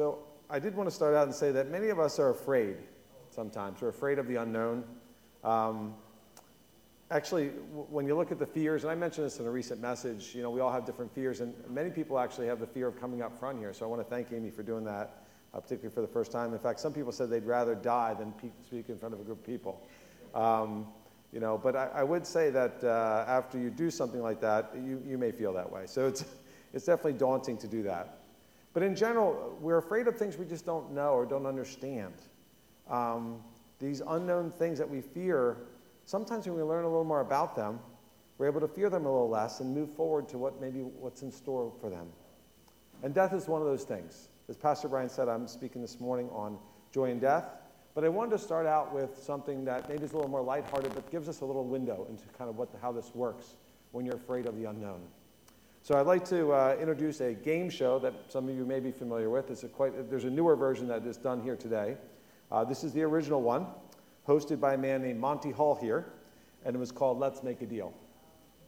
So I did want to start out and say that many of us are afraid sometimes. We're afraid of the unknown. Um, actually, w- when you look at the fears, and I mentioned this in a recent message, you know, we all have different fears, and many people actually have the fear of coming up front here. So I want to thank Amy for doing that, uh, particularly for the first time. In fact, some people said they'd rather die than pe- speak in front of a group of people. Um, you know, but I, I would say that uh, after you do something like that, you, you may feel that way. So it's, it's definitely daunting to do that. But in general, we're afraid of things we just don't know or don't understand. Um, these unknown things that we fear, sometimes when we learn a little more about them, we're able to fear them a little less and move forward to what maybe what's in store for them. And death is one of those things. As Pastor Brian said, I'm speaking this morning on joy and death. But I wanted to start out with something that maybe is a little more lighthearted, but gives us a little window into kind of what the, how this works when you're afraid of the unknown. So I'd like to uh, introduce a game show that some of you may be familiar with. It's a quite, there's a newer version that is done here today. Uh, this is the original one, hosted by a man named Monty Hall here, and it was called Let's Make a Deal.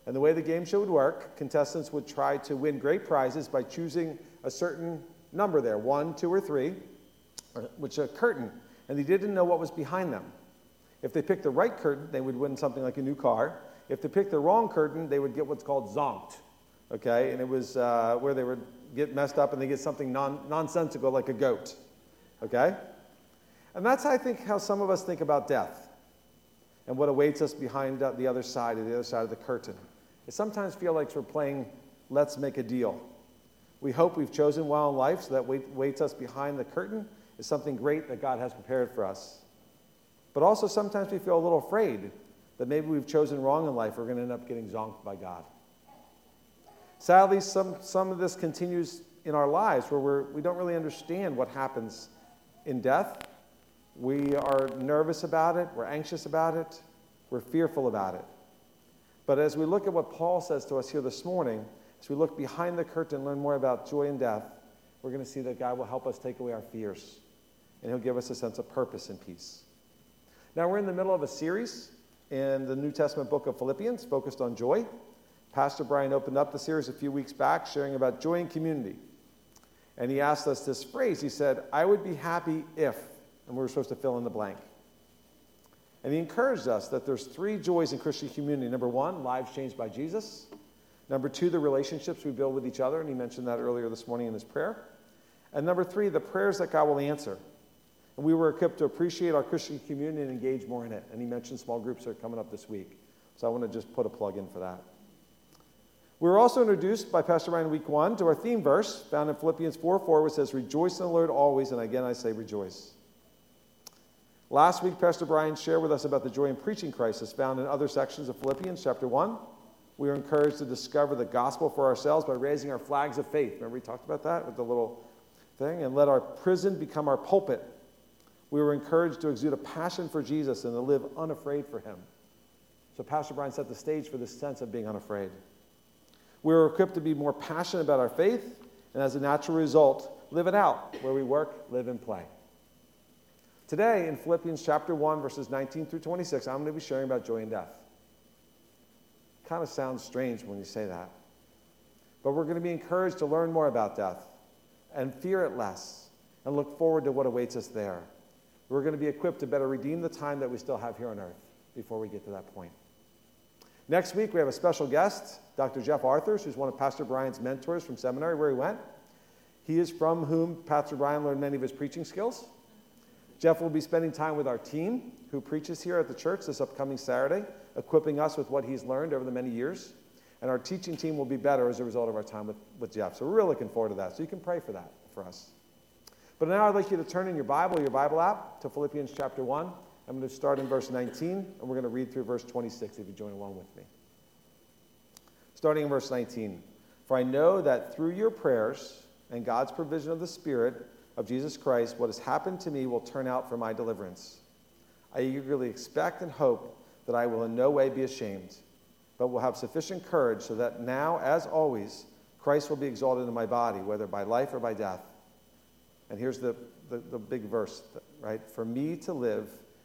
And the way the game show would work, contestants would try to win great prizes by choosing a certain number there, one, two, or three, which a curtain and they didn't know what was behind them. If they picked the right curtain, they would win something like a new car. If they picked the wrong curtain, they would get what's called zonked, okay? And it was uh, where they would get messed up and they get something non- nonsensical like a goat, okay? And that's, I think, how some of us think about death and what awaits us behind the other side, the other side of the curtain. It sometimes feels like we're playing let's make a deal. We hope we've chosen well in life so that what waits us behind the curtain is something great that God has prepared for us. But also, sometimes we feel a little afraid that maybe we've chosen wrong in life. We're going to end up getting zonked by God. Sadly, some, some of this continues in our lives where we're, we don't really understand what happens in death. We are nervous about it, we're anxious about it, we're fearful about it. But as we look at what Paul says to us here this morning, as we look behind the curtain and learn more about joy and death, we're going to see that God will help us take away our fears and He'll give us a sense of purpose and peace. Now, we're in the middle of a series in the New Testament book of Philippians focused on joy. Pastor Brian opened up the series a few weeks back sharing about joy and community. And he asked us this phrase. He said, I would be happy if, and we were supposed to fill in the blank. And he encouraged us that there's three joys in Christian community. Number one, lives changed by Jesus. Number two, the relationships we build with each other, and he mentioned that earlier this morning in his prayer. And number three, the prayers that God will answer. And we were equipped to appreciate our Christian community and engage more in it. And he mentioned small groups are coming up this week. So I want to just put a plug in for that. We were also introduced by Pastor Ryan week one to our theme verse found in Philippians 4 4, which says, Rejoice in the Lord always. And again, I say rejoice. Last week, Pastor Brian shared with us about the joy in preaching Christ found in other sections of Philippians chapter 1. We are encouraged to discover the gospel for ourselves by raising our flags of faith. Remember, we talked about that with the little thing? And let our prison become our pulpit we were encouraged to exude a passion for Jesus and to live unafraid for him. So, Pastor Brian set the stage for this sense of being unafraid. We were equipped to be more passionate about our faith, and as a natural result, live it out where we work, live, and play. Today, in Philippians chapter 1, verses 19 through 26, I'm going to be sharing about joy and death. Kind of sounds strange when you say that. But we're going to be encouraged to learn more about death and fear it less and look forward to what awaits us there we're going to be equipped to better redeem the time that we still have here on earth before we get to that point. Next week, we have a special guest, Dr. Jeff Arthurs, who's one of Pastor Brian's mentors from seminary where he went. He is from whom Pastor Brian learned many of his preaching skills. Jeff will be spending time with our team who preaches here at the church this upcoming Saturday, equipping us with what he's learned over the many years. And our teaching team will be better as a result of our time with, with Jeff. So we're really looking forward to that. So you can pray for that for us. But now I'd like you to turn in your Bible, your Bible app, to Philippians chapter 1. I'm going to start in verse 19, and we're going to read through verse 26 if you join along with me. Starting in verse 19. For I know that through your prayers and God's provision of the Spirit of Jesus Christ, what has happened to me will turn out for my deliverance. I eagerly expect and hope that I will in no way be ashamed, but will have sufficient courage so that now, as always, Christ will be exalted in my body, whether by life or by death. And here's the, the, the big verse, right? For me to live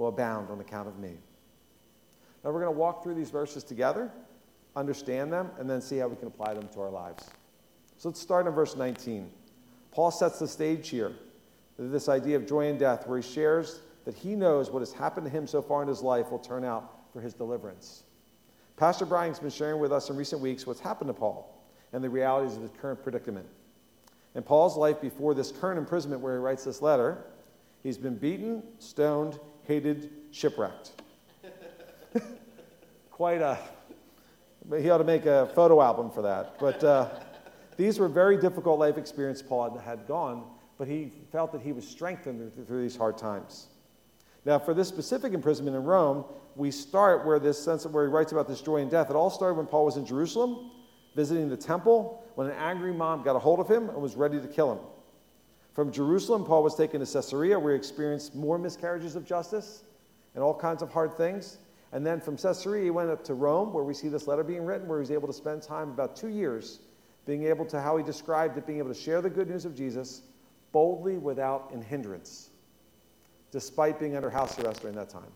will abound on account of me. Now we're going to walk through these verses together, understand them, and then see how we can apply them to our lives. So let's start in verse 19. Paul sets the stage here, this idea of joy and death, where he shares that he knows what has happened to him so far in his life will turn out for his deliverance. Pastor Brian's been sharing with us in recent weeks what's happened to Paul and the realities of his current predicament. In Paul's life before this current imprisonment, where he writes this letter, he's been beaten, stoned, hated, shipwrecked. Quite a. He ought to make a photo album for that. But uh, these were very difficult life experiences Paul had gone, but he felt that he was strengthened through these hard times. Now, for this specific imprisonment in Rome, we start where this sense of where he writes about this joy and death. It all started when Paul was in Jerusalem, visiting the temple, when an angry mob got a hold of him and was ready to kill him. From Jerusalem, Paul was taken to Caesarea, where he experienced more miscarriages of justice and all kinds of hard things. And then from Caesarea, he went up to Rome, where we see this letter being written, where he was able to spend time about two years, being able to, how he described it, being able to share the good news of Jesus boldly without an hindrance, despite being under house arrest during that time.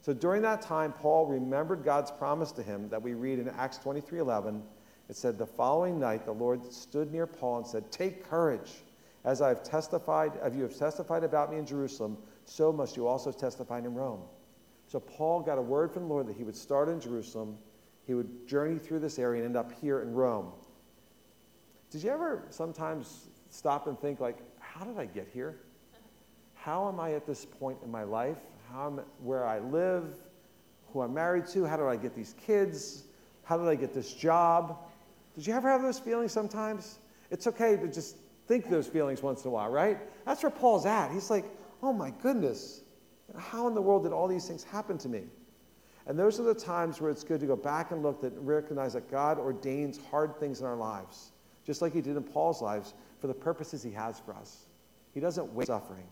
So during that time, Paul remembered God's promise to him that we read in Acts 23 11. It said, The following night, the Lord stood near Paul and said, Take courage. As I have testified, as you have testified about me in Jerusalem, so must you also testify in Rome. So Paul got a word from the Lord that he would start in Jerusalem, he would journey through this area and end up here in Rome. Did you ever sometimes stop and think, like, how did I get here? How am I at this point in my life? How am, where I live, who I'm married to? How did I get these kids? How did I get this job? Did you ever have those feelings sometimes? It's okay to just think those feelings once in a while, right? That's where Paul's at. He's like, oh my goodness, how in the world did all these things happen to me? And those are the times where it's good to go back and look and recognize that God ordains hard things in our lives, just like He did in Paul's lives, for the purposes He has for us. He doesn't waste suffering,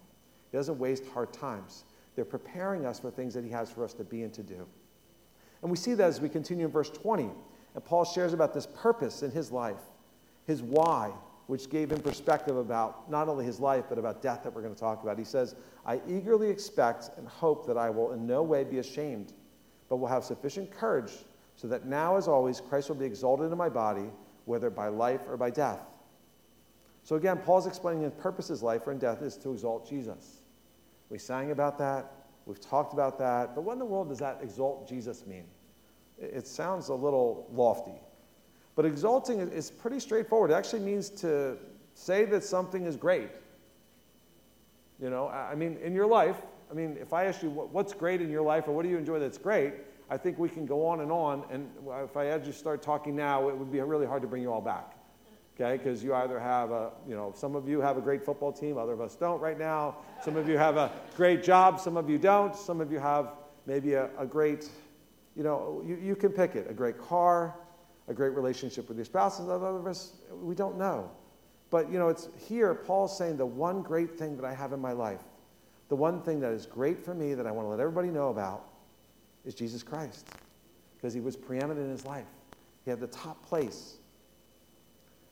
He doesn't waste hard times. They're preparing us for things that He has for us to be and to do. And we see that as we continue in verse 20. And Paul shares about this purpose in his life, his why, which gave him perspective about not only his life, but about death that we're going to talk about. He says, I eagerly expect and hope that I will in no way be ashamed, but will have sufficient courage so that now, as always, Christ will be exalted in my body, whether by life or by death. So again, Paul's explaining his purpose is life or in death is to exalt Jesus. We sang about that, we've talked about that, but what in the world does that exalt Jesus mean? It sounds a little lofty. But exalting is pretty straightforward. It actually means to say that something is great. You know, I mean, in your life, I mean, if I ask you what's great in your life or what do you enjoy that's great, I think we can go on and on. And if I had you start talking now, it would be really hard to bring you all back. Okay, because you either have a, you know, some of you have a great football team, other of us don't right now. Some of you have a great job, some of you don't. Some of you have maybe a, a great, you know, you, you can pick it, a great car, a great relationship with your spouse, and other of us, we don't know. But, you know, it's here, Paul's saying the one great thing that I have in my life, the one thing that is great for me that I want to let everybody know about is Jesus Christ. Because he was preeminent in his life, he had the top place.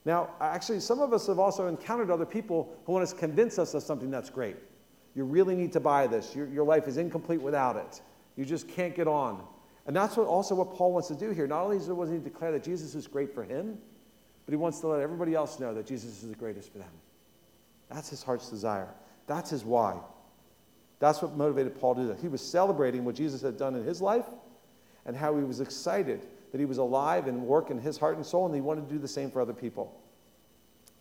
Now, actually, some of us have also encountered other people who want to convince us of something that's great. You really need to buy this. Your, your life is incomplete without it. You just can't get on. And that's what, also what Paul wants to do here. Not only does he declare that Jesus is great for him, but he wants to let everybody else know that Jesus is the greatest for them. That's his heart's desire. That's his why. That's what motivated Paul to do that. He was celebrating what Jesus had done in his life and how he was excited that he was alive and working his heart and soul, and he wanted to do the same for other people.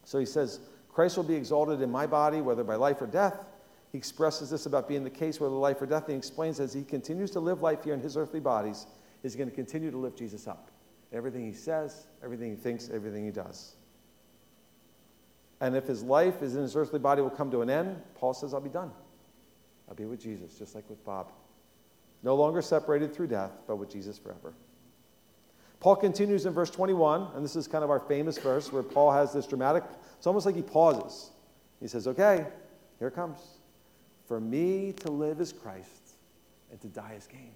So he says, Christ will be exalted in my body, whether by life or death. He expresses this about being the case whether life or death. He explains as he continues to live life here in his earthly bodies, he's going to continue to lift Jesus up. Everything he says, everything he thinks, everything he does. And if his life is in his earthly body will come to an end, Paul says, I'll be done. I'll be with Jesus, just like with Bob. No longer separated through death, but with Jesus forever. Paul continues in verse 21, and this is kind of our famous verse where Paul has this dramatic, it's almost like he pauses He says, Okay, here it comes. For me to live is Christ, and to die is gain.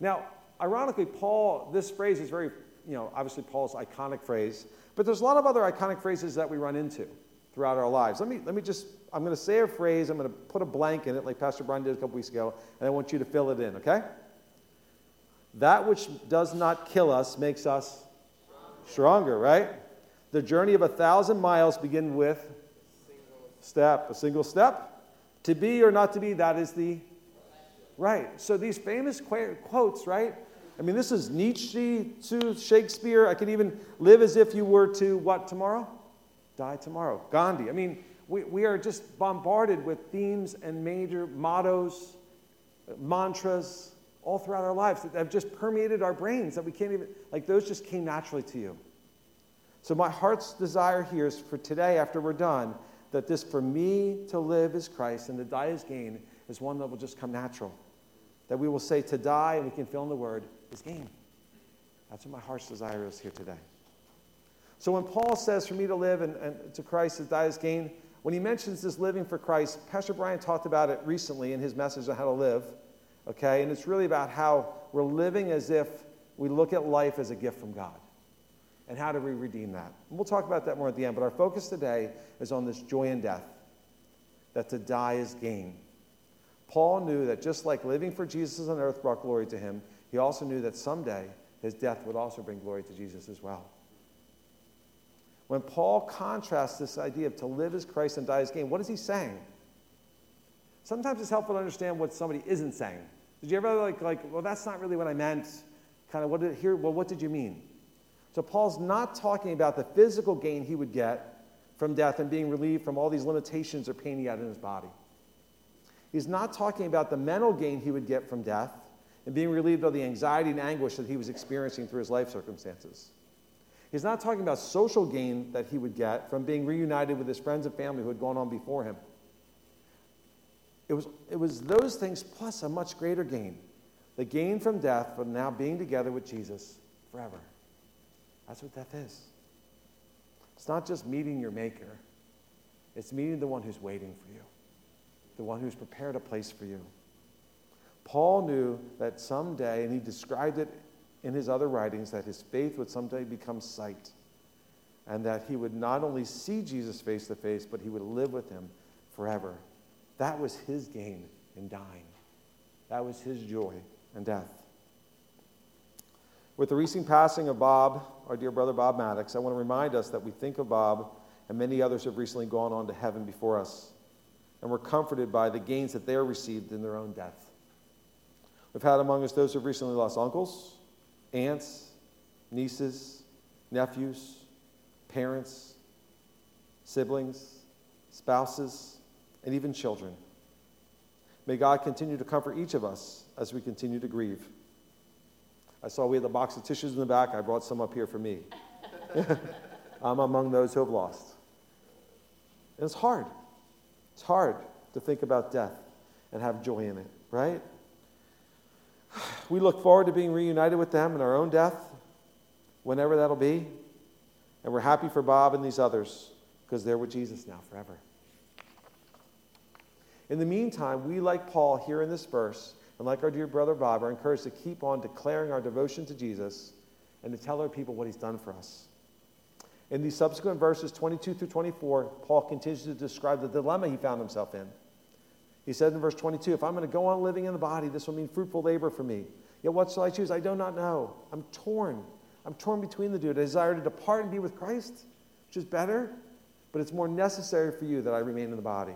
Now, ironically, Paul, this phrase is very, you know, obviously Paul's iconic phrase, but there's a lot of other iconic phrases that we run into throughout our lives. Let me, let me just, I'm going to say a phrase, I'm going to put a blank in it, like Pastor Brian did a couple weeks ago, and I want you to fill it in, okay? That which does not kill us makes us stronger, right? The journey of a thousand miles begin with step, a single step. To be or not to be, that is the right. So these famous quotes, right? I mean, this is Nietzsche to Shakespeare. I could even live as if you were to what tomorrow? Die tomorrow. Gandhi. I mean, we, we are just bombarded with themes and major mottos, mantras, all throughout our lives that have just permeated our brains that we can't even, like, those just came naturally to you. So, my heart's desire here is for today, after we're done, that this for me to live is Christ and to die is gain is one that will just come natural. That we will say to die, and we can fill in the word, is gain. That's what my heart's desire is here today. So when Paul says for me to live and, and to Christ to die is gain, when he mentions this living for Christ, Pastor Brian talked about it recently in his message on how to live. Okay? And it's really about how we're living as if we look at life as a gift from God. And how do we redeem that? And we'll talk about that more at the end, but our focus today is on this joy in death, that to die is gain. Paul knew that just like living for Jesus on earth brought glory to him, he also knew that someday his death would also bring glory to Jesus as well. When Paul contrasts this idea of to live as Christ and die as gain, what is he saying? Sometimes it's helpful to understand what somebody isn't saying. Did you ever like, like well, that's not really what I meant? Kind of, what did, here, well, what did you mean? So Paul's not talking about the physical gain he would get from death and being relieved from all these limitations or pain he had in his body. He's not talking about the mental gain he would get from death and being relieved of the anxiety and anguish that he was experiencing through his life circumstances. He's not talking about social gain that he would get from being reunited with his friends and family who had gone on before him. It was, it was those things plus a much greater gain the gain from death, from now being together with Jesus forever. That's what death is. It's not just meeting your Maker, it's meeting the one who's waiting for you, the one who's prepared a place for you. Paul knew that someday, and he described it in his other writings, that his faith would someday become sight, and that he would not only see Jesus face to face, but he would live with him forever. That was his gain in dying. That was his joy in death. With the recent passing of Bob, our dear brother Bob Maddox, I want to remind us that we think of Bob and many others have recently gone on to heaven before us. And we're comforted by the gains that they received in their own death. We've had among us those who have recently lost uncles, aunts, nieces, nephews, parents, siblings, spouses, and even children. May God continue to comfort each of us as we continue to grieve. I saw we had a box of tissues in the back. I brought some up here for me. I'm among those who have lost. And it's hard. It's hard to think about death and have joy in it, right? We look forward to being reunited with them in our own death, whenever that'll be. And we're happy for Bob and these others because they're with Jesus now forever. In the meantime, we, like Paul here in this verse, and like our dear brother Bob, are encouraged to keep on declaring our devotion to Jesus and to tell our people what he's done for us. In these subsequent verses, 22 through 24, Paul continues to describe the dilemma he found himself in. He said in verse 22, If I'm going to go on living in the body, this will mean fruitful labor for me. Yet what shall I choose? I do not know. I'm torn. I'm torn between the two. I desire to depart and be with Christ, which is better, but it's more necessary for you that I remain in the body.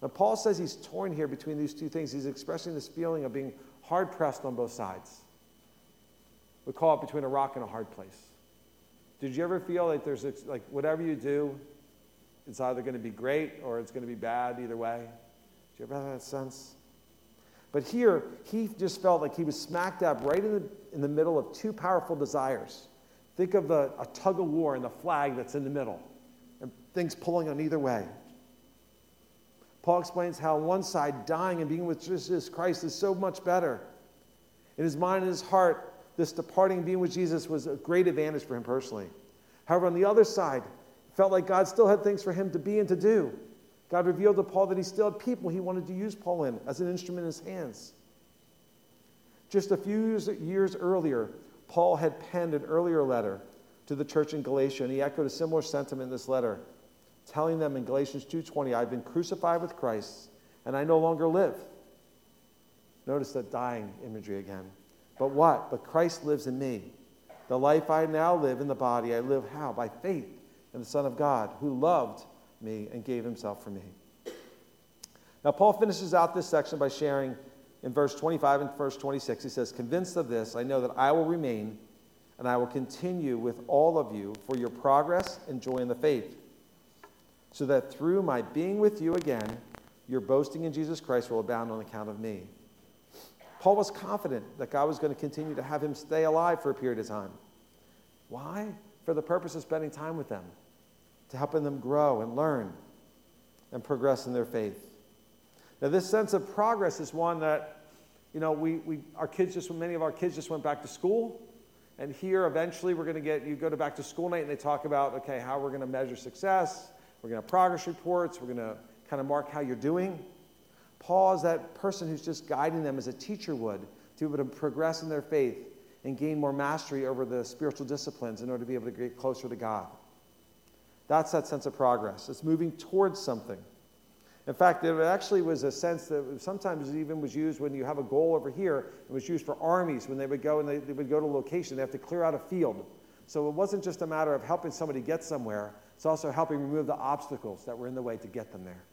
Now, Paul says he's torn here between these two things. He's expressing this feeling of being hard pressed on both sides. We call it between a rock and a hard place. Did you ever feel like there's, like, whatever you do, it's either going to be great or it's going to be bad either way? Did you ever have that sense? But here, he just felt like he was smack dab right in the, in the middle of two powerful desires. Think of the, a tug of war and the flag that's in the middle, and things pulling on either way. Paul explains how on one side, dying and being with Jesus Christ is so much better. In his mind and his heart, this departing and being with Jesus was a great advantage for him personally. However, on the other side, it Felt like God still had things for him to be and to do. God revealed to Paul that he still had people he wanted to use Paul in as an instrument in his hands. Just a few years earlier, Paul had penned an earlier letter to the church in Galatia, and he echoed a similar sentiment in this letter, telling them in Galatians 2:20, "I've been crucified with Christ, and I no longer live." Notice that dying imagery again. But what? But Christ lives in me. The life I now live in the body, I live how? By faith in the Son of God, who loved me and gave himself for me. Now, Paul finishes out this section by sharing in verse 25 and verse 26. He says, Convinced of this, I know that I will remain and I will continue with all of you for your progress and joy in the faith, so that through my being with you again, your boasting in Jesus Christ will abound on account of me. Paul was confident that God was going to continue to have him stay alive for a period of time. Why? For the purpose of spending time with them, to helping them grow and learn and progress in their faith. Now, this sense of progress is one that, you know, we, we, our kids just, many of our kids just went back to school. And here, eventually, we're going to get, you go to back to school night and they talk about, okay, how we're going to measure success. We're going to progress reports. We're going to kind of mark how you're doing. Paul is that person who's just guiding them as a teacher would to be able to progress in their faith and gain more mastery over the spiritual disciplines in order to be able to get closer to God. That's that sense of progress. It's moving towards something. In fact, it actually was a sense that sometimes even was used when you have a goal over here. It was used for armies when they would go and they, they would go to a location. They have to clear out a field. So it wasn't just a matter of helping somebody get somewhere. It's also helping remove the obstacles that were in the way to get them there.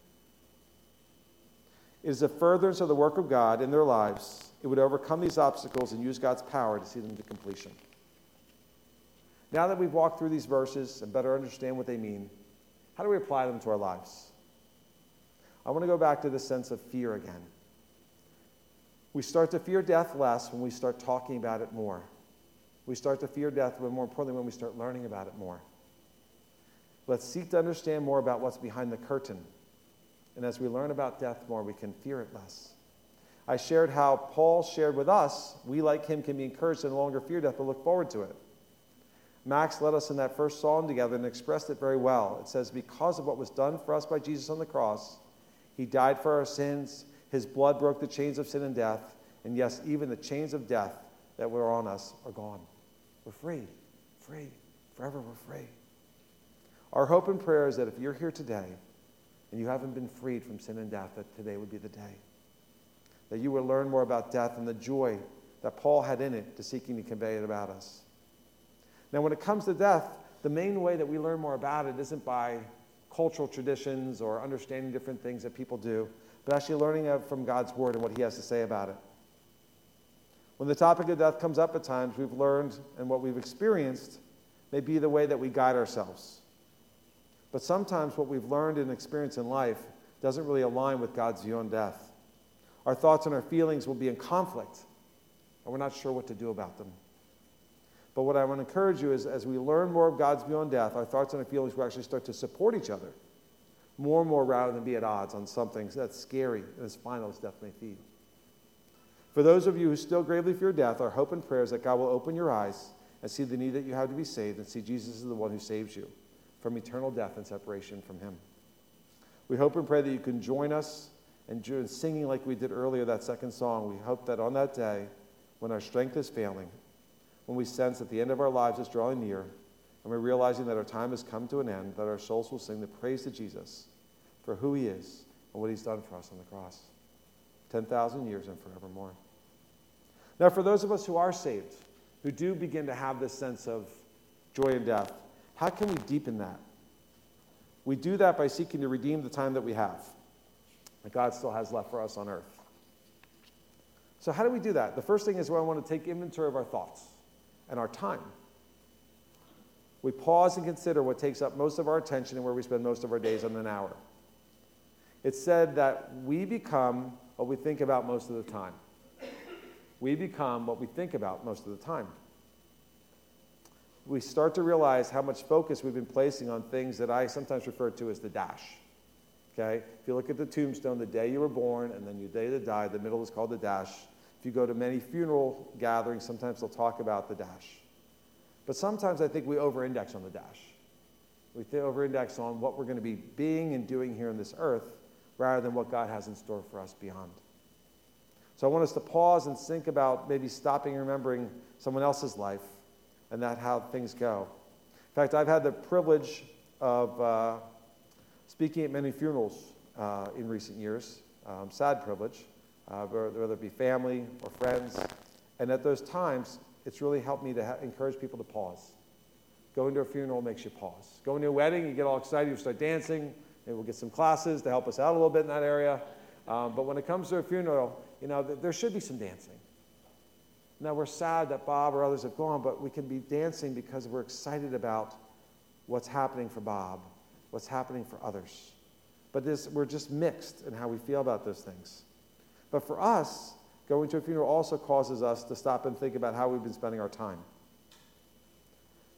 It is a furtherance of the work of God in their lives. It would overcome these obstacles and use God's power to see them to completion. Now that we've walked through these verses and better understand what they mean, how do we apply them to our lives? I want to go back to the sense of fear again. We start to fear death less when we start talking about it more. We start to fear death, but more importantly, when we start learning about it more. Let's seek to understand more about what's behind the curtain. And as we learn about death more, we can fear it less. I shared how Paul shared with us, we like him can be encouraged to no longer fear death, but look forward to it. Max led us in that first psalm together and expressed it very well. It says, Because of what was done for us by Jesus on the cross, he died for our sins. His blood broke the chains of sin and death. And yes, even the chains of death that were on us are gone. We're free, free, forever we're free. Our hope and prayer is that if you're here today and you haven't been freed from sin and death, that today would be the day. That you will learn more about death and the joy that Paul had in it to seeking to convey it about us. Now, when it comes to death, the main way that we learn more about it isn't by cultural traditions or understanding different things that people do, but actually learning from God's Word and what He has to say about it. When the topic of death comes up at times, we've learned and what we've experienced may be the way that we guide ourselves. But sometimes what we've learned and experienced in life doesn't really align with God's view on death. Our thoughts and our feelings will be in conflict, and we're not sure what to do about them. But what I want to encourage you is as we learn more of God's view on death, our thoughts and our feelings will actually start to support each other more and more rather than be at odds on something that's scary and as final as death may be. For those of you who still gravely fear death, our hope and prayer is that God will open your eyes and see the need that you have to be saved and see Jesus is the one who saves you from eternal death and separation from Him. We hope and pray that you can join us in singing like we did earlier that second song. We hope that on that day, when our strength is failing, when we sense that the end of our lives is drawing near, and we're realizing that our time has come to an end, that our souls will sing the praise to Jesus for who he is and what he's done for us on the cross. 10,000 years and forevermore. Now, for those of us who are saved, who do begin to have this sense of joy in death, how can we deepen that? We do that by seeking to redeem the time that we have, that God still has left for us on earth. So, how do we do that? The first thing is where I want to take inventory of our thoughts and our time. We pause and consider what takes up most of our attention and where we spend most of our days on an hour. It's said that we become what we think about most of the time. We become what we think about most of the time. We start to realize how much focus we've been placing on things that I sometimes refer to as the dash. Okay? If you look at the tombstone, the day you were born and then your day to die, the middle is called the dash. If you go to many funeral gatherings, sometimes they'll talk about the dash. But sometimes I think we over index on the dash. We over index on what we're going to be being and doing here on this earth rather than what God has in store for us beyond. So I want us to pause and think about maybe stopping and remembering someone else's life and that how things go. In fact, I've had the privilege of uh, speaking at many funerals uh, in recent years, um, sad privilege, uh, whether it be family or friends. And at those times, it's really helped me to ha- encourage people to pause. Going to a funeral makes you pause. Going to a wedding, you get all excited, you start dancing. Maybe we'll get some classes to help us out a little bit in that area. Um, but when it comes to a funeral, you know, th- there should be some dancing. Now, we're sad that Bob or others have gone, but we can be dancing because we're excited about what's happening for Bob, what's happening for others. But this, we're just mixed in how we feel about those things. But for us, going to a funeral also causes us to stop and think about how we've been spending our time.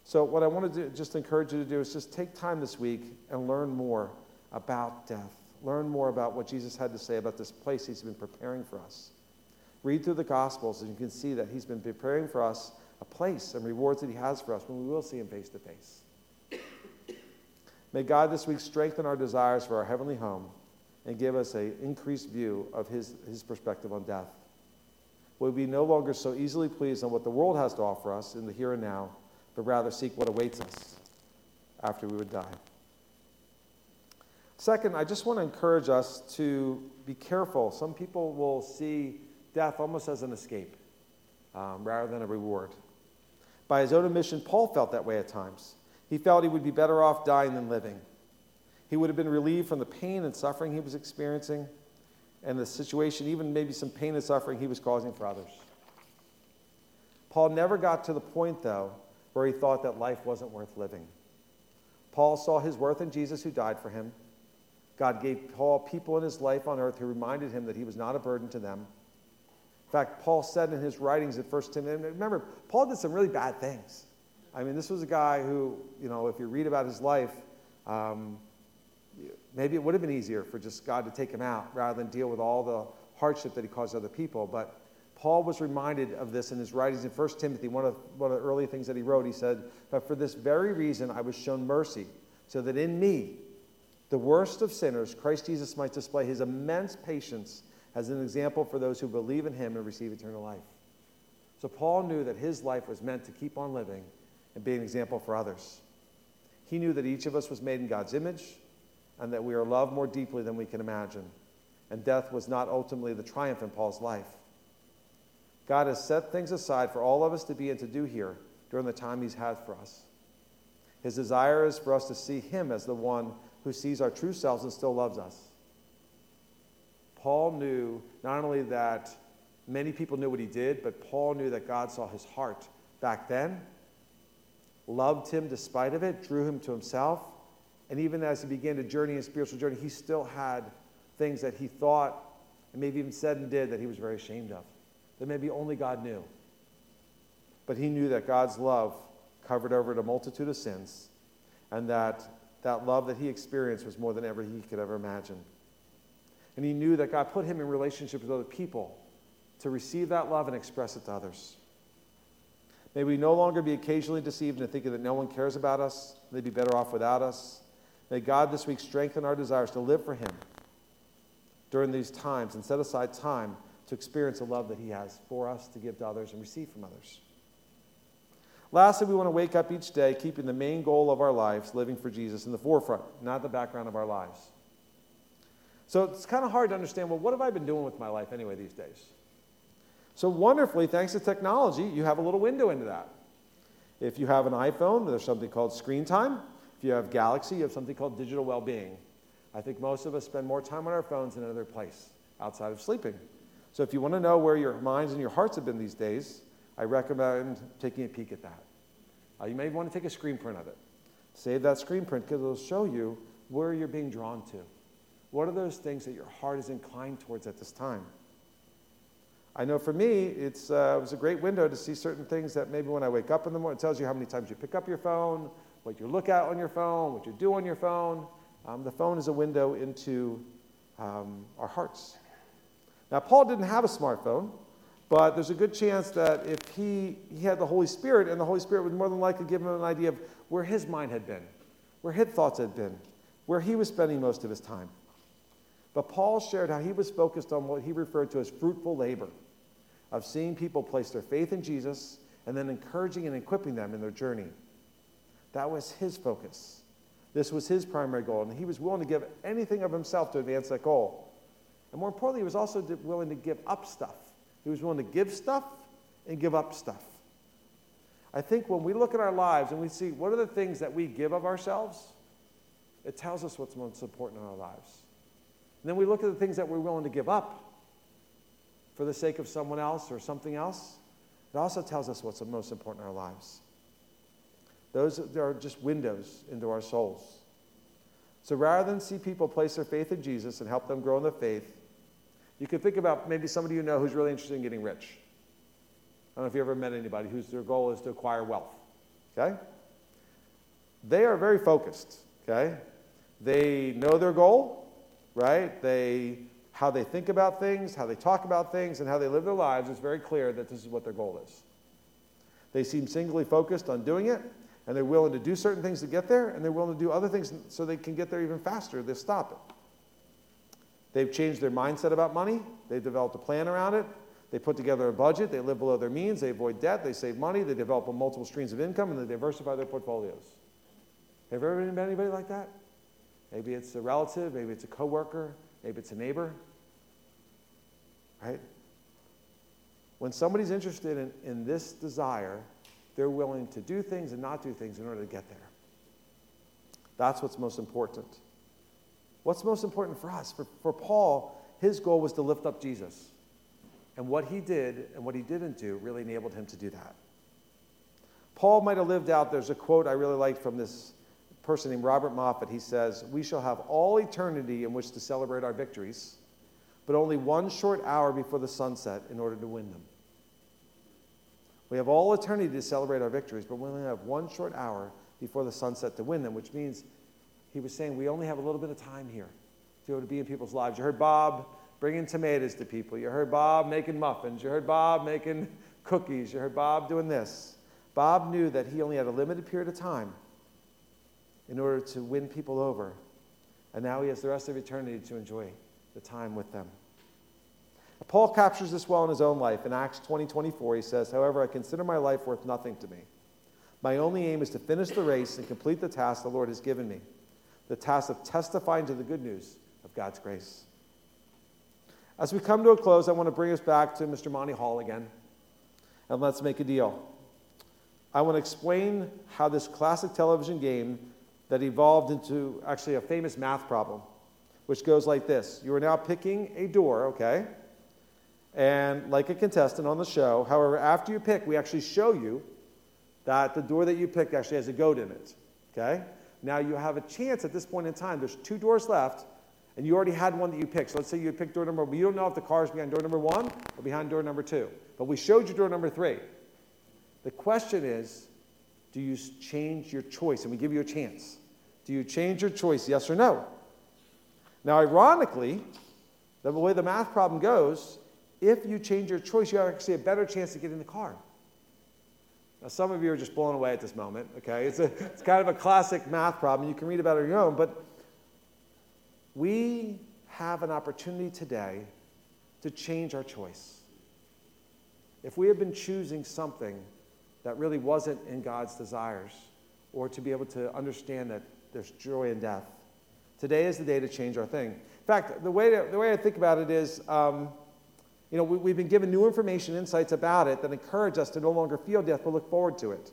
So, what I want to do, just encourage you to do is just take time this week and learn more about death. Learn more about what Jesus had to say about this place he's been preparing for us. Read through the Gospels, and you can see that he's been preparing for us a place and rewards that he has for us when we will see him face to face. May God this week strengthen our desires for our heavenly home and give us an increased view of his, his perspective on death. We'll be no longer so easily pleased on what the world has to offer us in the here and now, but rather seek what awaits us after we would die. Second, I just want to encourage us to be careful. Some people will see death almost as an escape um, rather than a reward. By his own admission, Paul felt that way at times. He felt he would be better off dying than living. He would have been relieved from the pain and suffering he was experiencing and the situation, even maybe some pain and suffering he was causing for others. Paul never got to the point, though, where he thought that life wasn't worth living. Paul saw his worth in Jesus who died for him. God gave Paul people in his life on earth who reminded him that he was not a burden to them. In fact, Paul said in his writings at 1 Timothy, remember, Paul did some really bad things. I mean, this was a guy who, you know, if you read about his life, um, maybe it would have been easier for just God to take him out rather than deal with all the hardship that he caused other people. But Paul was reminded of this in his writings in 1 Timothy. One of, one of the early things that he wrote, he said, But for this very reason I was shown mercy, so that in me, the worst of sinners, Christ Jesus might display his immense patience as an example for those who believe in him and receive eternal life. So Paul knew that his life was meant to keep on living and be an example for others. He knew that each of us was made in God's image and that we are loved more deeply than we can imagine. And death was not ultimately the triumph in Paul's life. God has set things aside for all of us to be and to do here during the time He's had for us. His desire is for us to see Him as the one who sees our true selves and still loves us. Paul knew not only that many people knew what he did, but Paul knew that God saw his heart back then, loved him despite of it, drew him to himself, and even as he began to journey in spiritual journey, he still had things that he thought and maybe even said and did that he was very ashamed of, that maybe only God knew. But he knew that God's love covered over a multitude of sins, and that that love that he experienced was more than ever he could ever imagine. And he knew that God put him in relationship with other people to receive that love and express it to others. May we no longer be occasionally deceived into thinking that no one cares about us, they'd be better off without us. May God this week strengthen our desires to live for Him during these times and set aside time to experience the love that He has for us to give to others and receive from others. Lastly, we want to wake up each day keeping the main goal of our lives, living for Jesus, in the forefront, not the background of our lives. So it's kind of hard to understand well, what have I been doing with my life anyway these days? So, wonderfully, thanks to technology, you have a little window into that. If you have an iPhone, there's something called screen time. If you have Galaxy, you have something called digital well being. I think most of us spend more time on our phones in another place outside of sleeping. So, if you want to know where your minds and your hearts have been these days, I recommend taking a peek at that. Uh, you may want to take a screen print of it. Save that screen print because it'll show you where you're being drawn to. What are those things that your heart is inclined towards at this time? I know for me, it's, uh, it was a great window to see certain things that maybe when I wake up in the morning, it tells you how many times you pick up your phone, what you look at on your phone, what you do on your phone. Um, the phone is a window into um, our hearts. Now, Paul didn't have a smartphone, but there's a good chance that if he, he had the Holy Spirit, and the Holy Spirit would more than likely give him an idea of where his mind had been, where his thoughts had been, where he was spending most of his time. But Paul shared how he was focused on what he referred to as fruitful labor of seeing people place their faith in Jesus and then encouraging and equipping them in their journey. That was his focus. This was his primary goal, and he was willing to give anything of himself to advance that goal. And more importantly, he was also willing to give up stuff. He was willing to give stuff and give up stuff. I think when we look at our lives and we see what are the things that we give of ourselves, it tells us what's most important in our lives. And then we look at the things that we're willing to give up for the sake of someone else or something else. It also tells us what's the most important in our lives. Those are just windows into our souls. So rather than see people place their faith in Jesus and help them grow in the faith, you could think about maybe somebody you know who's really interested in getting rich. I don't know if you ever met anybody whose their goal is to acquire wealth. Okay? They are very focused. Okay? They know their goal, right? They how they think about things, how they talk about things, and how they live their lives, it's very clear that this is what their goal is. They seem singly focused on doing it, and they're willing to do certain things to get there, and they're willing to do other things so they can get there even faster. They stop it. They've changed their mindset about money. They've developed a plan around it. They put together a budget. They live below their means. They avoid debt. They save money. They develop multiple streams of income, and they diversify their portfolios. Have you ever met anybody like that? Maybe it's a relative. Maybe it's a coworker. Maybe it's a neighbor. Right? When somebody's interested in, in this desire, they're willing to do things and not do things in order to get there. That's what's most important. What's most important for us? For, for Paul, his goal was to lift up Jesus. And what he did and what he didn't do really enabled him to do that. Paul might have lived out, there's a quote I really like from this person named Robert Moffat. He says, We shall have all eternity in which to celebrate our victories but only one short hour before the sunset in order to win them. We have all eternity to celebrate our victories, but we only have one short hour before the sunset to win them, which means he was saying we only have a little bit of time here to be able to be in people's lives. You heard Bob bringing tomatoes to people. You heard Bob making muffins. You heard Bob making cookies. You heard Bob doing this. Bob knew that he only had a limited period of time in order to win people over. And now he has the rest of eternity to enjoy the time with them. Paul captures this well in his own life. In Acts 20 24, he says, However, I consider my life worth nothing to me. My only aim is to finish the race and complete the task the Lord has given me the task of testifying to the good news of God's grace. As we come to a close, I want to bring us back to Mr. Monty Hall again, and let's make a deal. I want to explain how this classic television game that evolved into actually a famous math problem which goes like this You are now picking a door, okay? And like a contestant on the show, however, after you pick, we actually show you that the door that you picked actually has a goat in it, okay? Now you have a chance at this point in time, there's two doors left, and you already had one that you picked. So let's say you picked door number, but you don't know if the car is behind door number one or behind door number two. But we showed you door number three. The question is, do you change your choice? And we give you a chance. Do you change your choice, yes or no? Now, ironically, the way the math problem goes, if you change your choice, you actually have actually a better chance to get in the car. Now, some of you are just blown away at this moment, okay? It's, a, it's kind of a classic math problem. You can read about it on your own, but we have an opportunity today to change our choice. If we have been choosing something that really wasn't in God's desires, or to be able to understand that there's joy in death, Today is the day to change our thing. In fact, the way, to, the way I think about it is, um, you know, we, have been given new information, insights about it that encourage us to no longer feel death, but look forward to it.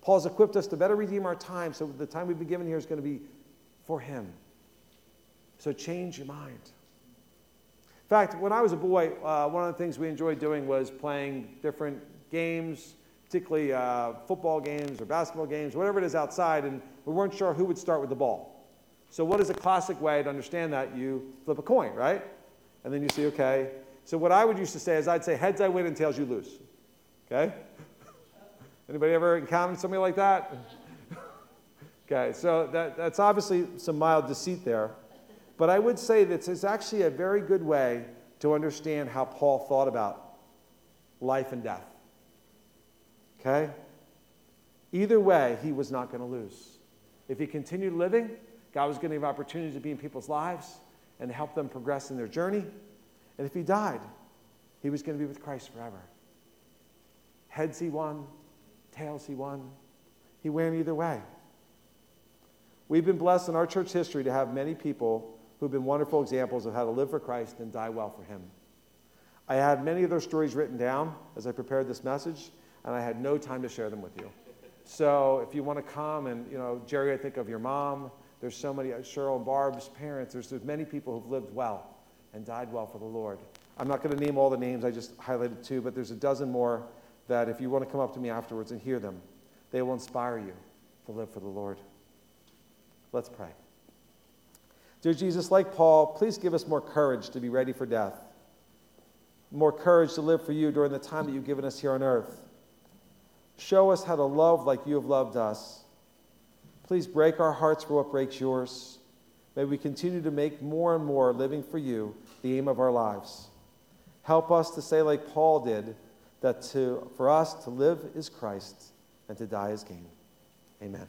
Paul's equipped us to better redeem our time, so the time we've been given here is going to be for Him. So change your mind. In fact, when I was a boy, uh, one of the things we enjoyed doing was playing different games, particularly uh, football games or basketball games, whatever it is outside, and we weren't sure who would start with the ball. So, what is a classic way to understand that? You flip a coin, right? And then you see, okay. So, what I would used to say is I'd say heads I win and tails you lose. Okay? Anybody ever encountered somebody like that? okay, so that, that's obviously some mild deceit there. But I would say that it's actually a very good way to understand how Paul thought about life and death. Okay? Either way, he was not going to lose. If he continued living, God was going to give opportunities to be in people's lives and help them progress in their journey. And if he died, he was going to be with Christ forever. Heads he won, tails he won. He went either way. We've been blessed in our church history to have many people who've been wonderful examples of how to live for Christ and die well for him. I had many of their stories written down as I prepared this message, and I had no time to share them with you. So if you want to come and, you know, Jerry, I think of your mom. There's so many, uh, Cheryl and Barb's parents. There's, there's many people who've lived well and died well for the Lord. I'm not going to name all the names, I just highlighted two, but there's a dozen more that if you want to come up to me afterwards and hear them, they will inspire you to live for the Lord. Let's pray. Dear Jesus, like Paul, please give us more courage to be ready for death, more courage to live for you during the time that you've given us here on earth. Show us how to love like you have loved us. Please break our hearts for what breaks yours. May we continue to make more and more living for you the aim of our lives. Help us to say, like Paul did, that to, for us to live is Christ and to die is gain. Amen.